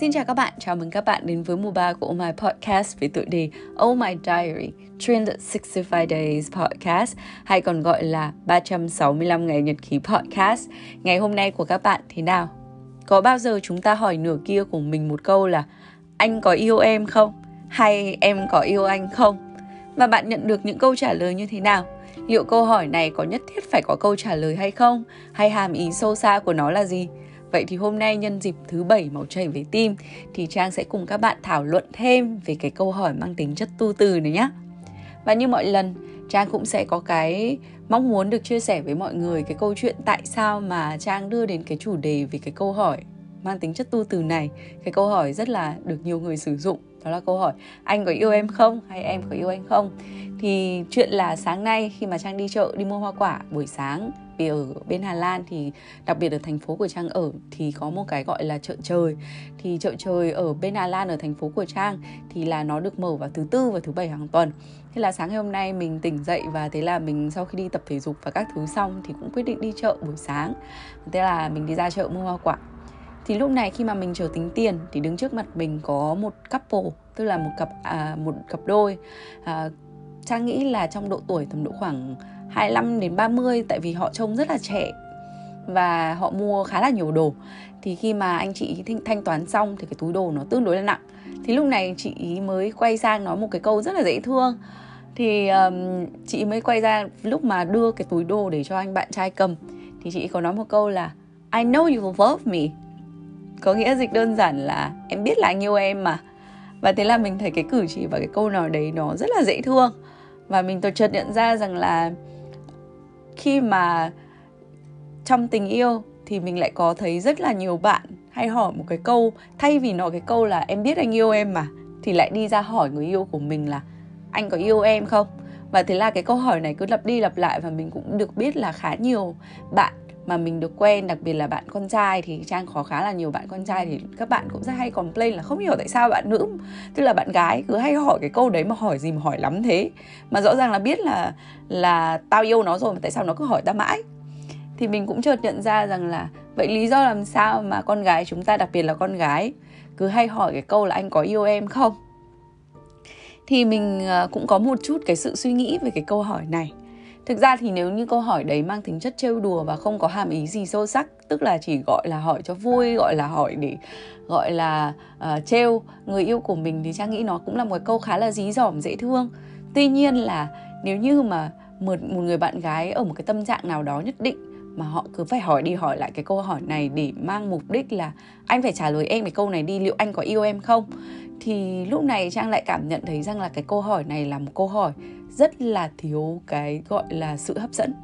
Xin chào các bạn, chào mừng các bạn đến với mùa 3 của Oh My Podcast với tựa đề Oh My Diary Trend 65 Days Podcast hay còn gọi là 365 ngày nhật ký podcast. Ngày hôm nay của các bạn thế nào? Có bao giờ chúng ta hỏi nửa kia của mình một câu là anh có yêu em không? Hay em có yêu anh không? Và bạn nhận được những câu trả lời như thế nào? Liệu câu hỏi này có nhất thiết phải có câu trả lời hay không? Hay hàm ý sâu xa của nó là gì? Vậy thì hôm nay nhân dịp thứ bảy máu chảy về tim thì Trang sẽ cùng các bạn thảo luận thêm về cái câu hỏi mang tính chất tu từ này nhé. Và như mọi lần, Trang cũng sẽ có cái mong muốn được chia sẻ với mọi người cái câu chuyện tại sao mà Trang đưa đến cái chủ đề về cái câu hỏi mang tính chất tu từ này. Cái câu hỏi rất là được nhiều người sử dụng đó là câu hỏi anh có yêu em không hay em có yêu anh không thì chuyện là sáng nay khi mà trang đi chợ đi mua hoa quả buổi sáng vì ở bên Hà Lan thì đặc biệt ở thành phố của Trang ở thì có một cái gọi là chợ trời. Thì chợ trời ở bên Hà Lan ở thành phố của Trang thì là nó được mở vào thứ tư và thứ bảy hàng tuần. Thế là sáng ngày hôm nay mình tỉnh dậy và thế là mình sau khi đi tập thể dục và các thứ xong thì cũng quyết định đi chợ buổi sáng. Thế là mình đi ra chợ mua hoa quả. Thì lúc này khi mà mình chờ tính tiền thì đứng trước mặt mình có một couple tức là một cặp à, một cặp đôi. À, trang nghĩ là trong độ tuổi tầm độ khoảng 25 đến 30 tại vì họ trông rất là trẻ và họ mua khá là nhiều đồ. Thì khi mà anh chị thanh toán xong thì cái túi đồ nó tương đối là nặng. Thì lúc này chị ý mới quay sang nói một cái câu rất là dễ thương. Thì um, chị mới quay ra lúc mà đưa cái túi đồ để cho anh bạn trai cầm. Thì chị có nói một câu là I know you love me. Có nghĩa dịch đơn giản là em biết là anh yêu em mà. Và thế là mình thấy cái cử chỉ và cái câu nói đấy nó rất là dễ thương. Và mình tôi chợt nhận ra rằng là khi mà trong tình yêu thì mình lại có thấy rất là nhiều bạn hay hỏi một cái câu, thay vì nói cái câu là em biết anh yêu em mà thì lại đi ra hỏi người yêu của mình là anh có yêu em không? Và thế là cái câu hỏi này cứ lặp đi lặp lại và mình cũng được biết là khá nhiều bạn mà mình được quen, đặc biệt là bạn con trai thì trang có khá là nhiều bạn con trai thì các bạn cũng rất hay complain là không hiểu tại sao bạn nữ, tức là bạn gái cứ hay hỏi cái câu đấy mà hỏi gì mà hỏi lắm thế. Mà rõ ràng là biết là là tao yêu nó rồi mà tại sao nó cứ hỏi ta mãi. Thì mình cũng chợt nhận ra rằng là vậy lý do làm sao mà con gái chúng ta, đặc biệt là con gái, cứ hay hỏi cái câu là anh có yêu em không? Thì mình ờ, cũng có một chút cái sự suy nghĩ về cái câu hỏi này. Thực ra thì nếu như câu hỏi đấy mang tính chất trêu đùa và không có hàm ý gì sâu sắc Tức là chỉ gọi là hỏi cho vui, gọi là hỏi để gọi là uh, trêu người yêu của mình Thì Trang nghĩ nó cũng là một câu khá là dí dỏm, dễ thương. Tuy nhiên là nếu như mà một, một người bạn gái ở một cái tâm trạng nào đó nhất định mà họ cứ phải hỏi đi hỏi lại cái câu hỏi này để mang mục đích là anh phải trả lời em cái câu này đi liệu anh có yêu em không? Thì lúc này trang lại cảm nhận thấy rằng là cái câu hỏi này là một câu hỏi rất là thiếu cái gọi là sự hấp dẫn.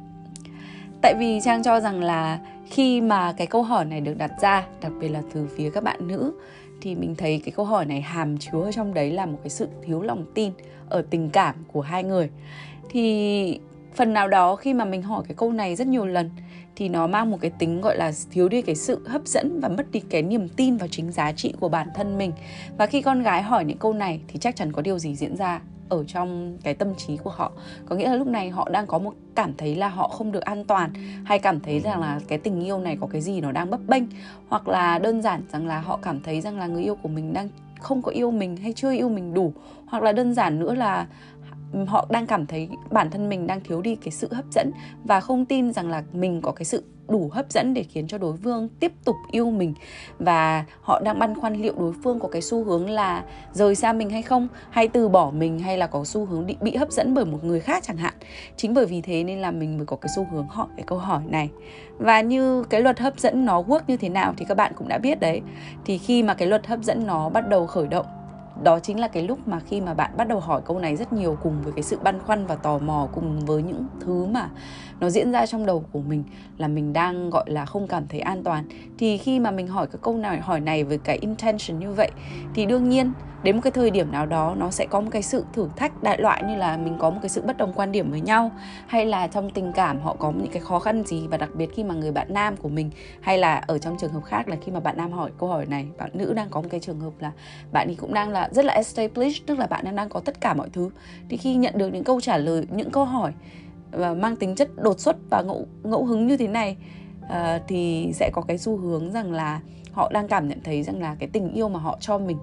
Tại vì trang cho rằng là khi mà cái câu hỏi này được đặt ra, đặc biệt là từ phía các bạn nữ, thì mình thấy cái câu hỏi này hàm chứa ở trong đấy là một cái sự thiếu lòng tin ở tình cảm của hai người. Thì phần nào đó khi mà mình hỏi cái câu này rất nhiều lần thì nó mang một cái tính gọi là thiếu đi cái sự hấp dẫn và mất đi cái niềm tin vào chính giá trị của bản thân mình. Và khi con gái hỏi những câu này thì chắc chắn có điều gì diễn ra ở trong cái tâm trí của họ. Có nghĩa là lúc này họ đang có một cảm thấy là họ không được an toàn, hay cảm thấy rằng là cái tình yêu này có cái gì nó đang bấp bênh, hoặc là đơn giản rằng là họ cảm thấy rằng là người yêu của mình đang không có yêu mình hay chưa yêu mình đủ, hoặc là đơn giản nữa là họ đang cảm thấy bản thân mình đang thiếu đi cái sự hấp dẫn và không tin rằng là mình có cái sự đủ hấp dẫn để khiến cho đối phương tiếp tục yêu mình. Và họ đang băn khoăn liệu đối phương có cái xu hướng là rời xa mình hay không, hay từ bỏ mình, hay là có xu hướng bị bị hấp dẫn bởi một người khác chẳng hạn. Chính bởi vì thế nên là mình mới có cái xu hướng hỏi cái câu hỏi này. Và như cái luật hấp dẫn nó work như thế nào thì các bạn cũng đã biết đấy. Thì khi mà cái luật hấp dẫn nó bắt đầu khởi động đó chính là cái lúc mà khi mà bạn bắt đầu hỏi câu này rất nhiều cùng với cái sự băn khoăn và tò mò, cùng với những thứ mà nó diễn ra trong đầu của mình là mình đang, gọi là, không cảm thấy an toàn. Thì khi mà mình hỏi cái câu này, hỏi này với cái intention như vậy, thì đương nhiên, đến một cái thời điểm nào đó nó sẽ có một cái sự thử thách đại loại như là mình có một cái sự bất đồng quan điểm với nhau, hay là trong tình cảm họ có những cái khó khăn gì, và đặc biệt khi mà người bạn nam của mình, hay là ở trong trường hợp khác là khi mà bạn nam hỏi câu hỏi này, bạn nữ đang có một cái trường hợp là bạn ấy cũng đang là rất là established tức là bạn đang đang có tất cả mọi thứ. Thì khi nhận được những câu trả lời những câu hỏi và mang tính chất đột xuất và ngẫu ngẫu hứng như thế này uh, thì sẽ có cái xu hướng rằng là họ đang cảm nhận thấy rằng là cái tình yêu mà họ cho mình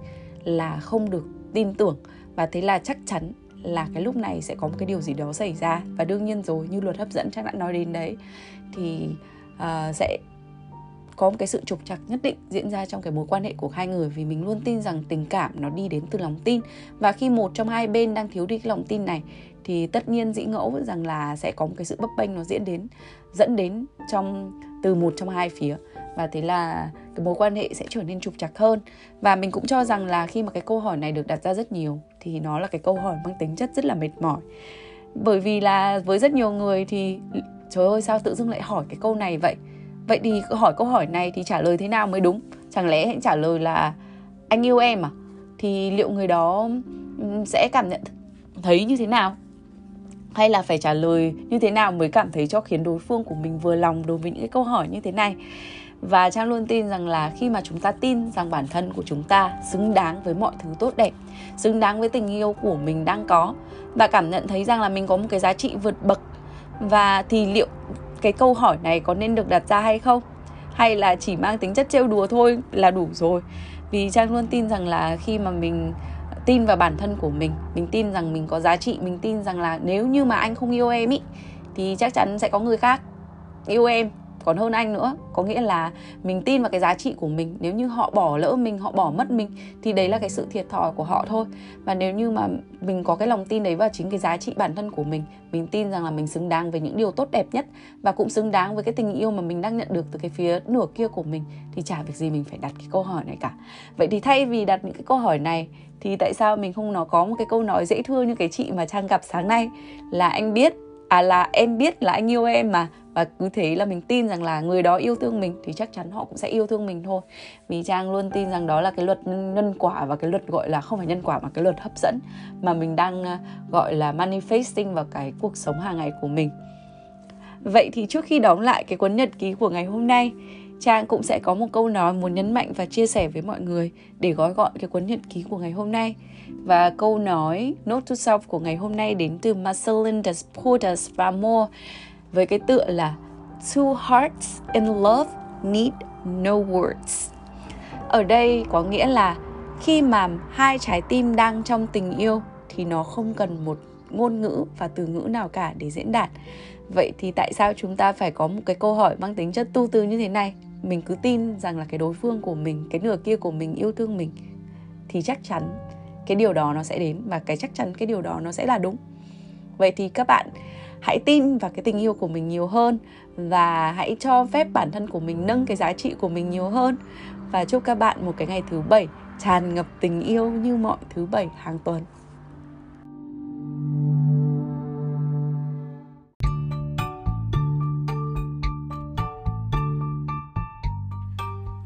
là không được tin tưởng. Và thế là chắc chắn là cái lúc này sẽ có một cái điều gì đó xảy ra. Và đương nhiên rồi như luật hấp dẫn chắc đã nói đến đấy. Thì uh, sẽ có một cái sự trục trặc nhất định diễn ra trong cái mối quan hệ của hai người vì mình luôn tin rằng tình cảm nó đi đến từ lòng tin. Và khi một trong hai bên đang thiếu đi cái lòng tin này, thì tất nhiên dĩ ngẫu rằng là sẽ có một cái sự bấp bênh nó diễn đến, dẫn đến trong, từ một trong hai phía. Và thế là cái mối quan hệ sẽ trở nên trục trặc hơn. Và mình cũng cho rằng là khi mà cái câu hỏi này được đặt ra rất nhiều, thì nó là cái câu hỏi mang tính chất rất là mệt mỏi. Bởi vì là với rất nhiều người thì, trời ơi, sao tự dưng lại hỏi cái câu này vậy? Vậy thì hỏi câu hỏi này thì trả lời thế nào mới đúng? Chẳng lẽ hãy trả lời là, anh yêu em à? Thì liệu người đó sẽ cảm nhận thấy như thế nào? Hay là phải trả lời như thế nào mới cảm thấy cho khiến đối phương của mình vừa lòng đối với những cái câu hỏi như thế này? Và trang luôn tin rằng là khi mà chúng ta tin rằng bản thân của chúng ta xứng đáng với mọi thứ tốt đẹp, xứng đáng với tình yêu của mình đang có, và cảm nhận thấy rằng là mình có một cái giá trị vượt bậc, và thì liệu cái câu hỏi này có nên được đặt ra hay không? Hay là chỉ mang tính chất trêu đùa thôi là đủ rồi? Vì trang luôn tin rằng là khi mà mình tin vào bản thân của mình mình tin rằng mình có giá trị, mình tin rằng là nếu như mà anh không yêu em ý, thì chắc chắn sẽ có người khác yêu em còn hơn anh nữa. Có nghĩa là mình tin vào cái giá trị của mình. Nếu như họ bỏ lỡ mình, họ bỏ mất mình, thì đấy là cái sự thiệt thòi của họ thôi. Và nếu như mà mình có cái lòng tin đấy vào chính cái giá trị bản thân của mình mình tin rằng là mình xứng đáng với những điều tốt đẹp nhất và cũng xứng đáng với cái tình yêu mà mình đang nhận được từ cái phía nửa kia của mình, thì chả việc gì mình phải đặt cái câu hỏi này cả. Vậy thì thay vì đặt những cái câu hỏi này, thì tại sao mình không nó có một cái câu nói dễ thương như cái chị mà trang gặp sáng nay là anh biết à là em biết là anh yêu em mà và cứ thế là mình tin rằng là người đó yêu thương mình thì chắc chắn họ cũng sẽ yêu thương mình thôi. Vì trang luôn tin rằng đó là cái luật nhân quả và cái luật gọi là không phải nhân quả mà cái luật hấp dẫn mà mình đang ờ, gọi là manifesting vào cái cuộc sống hàng ngày của mình. Vậy thì trước khi đóng lại cái cuốn nhật ký của ngày hôm nay, Trang cũng sẽ có một câu nói muốn nhấn mạnh và chia sẻ với mọi người để gói gọn cái cuốn nhật ký của ngày hôm nay. Và câu nói, Note to Self của ngày hôm nay đến từ Marceline Desportes Ramor với cái tựa là Two hearts in love need no words. Ở đây có nghĩa là khi mà hai trái tim đang trong tình yêu thì nó không cần một ngôn ngữ và từ ngữ nào cả để diễn đạt. Vậy thì tại sao chúng ta phải có một cái câu hỏi mang tính chất tu từ như thế này? Mình cứ tin rằng là cái đối phương của mình, cái nửa kia của mình yêu thương mình thì chắc chắn cái điều đó nó sẽ đến và cái chắc chắn cái điều đó nó sẽ là đúng. Vậy thì các bạn hãy tin vào cái tình yêu của mình nhiều hơn và hãy cho phép bản thân của mình nâng cái giá trị của mình nhiều hơn. Và chúc các bạn một cái ngày thứ bảy tràn ngập tình yêu như mọi thứ bảy hàng tuần.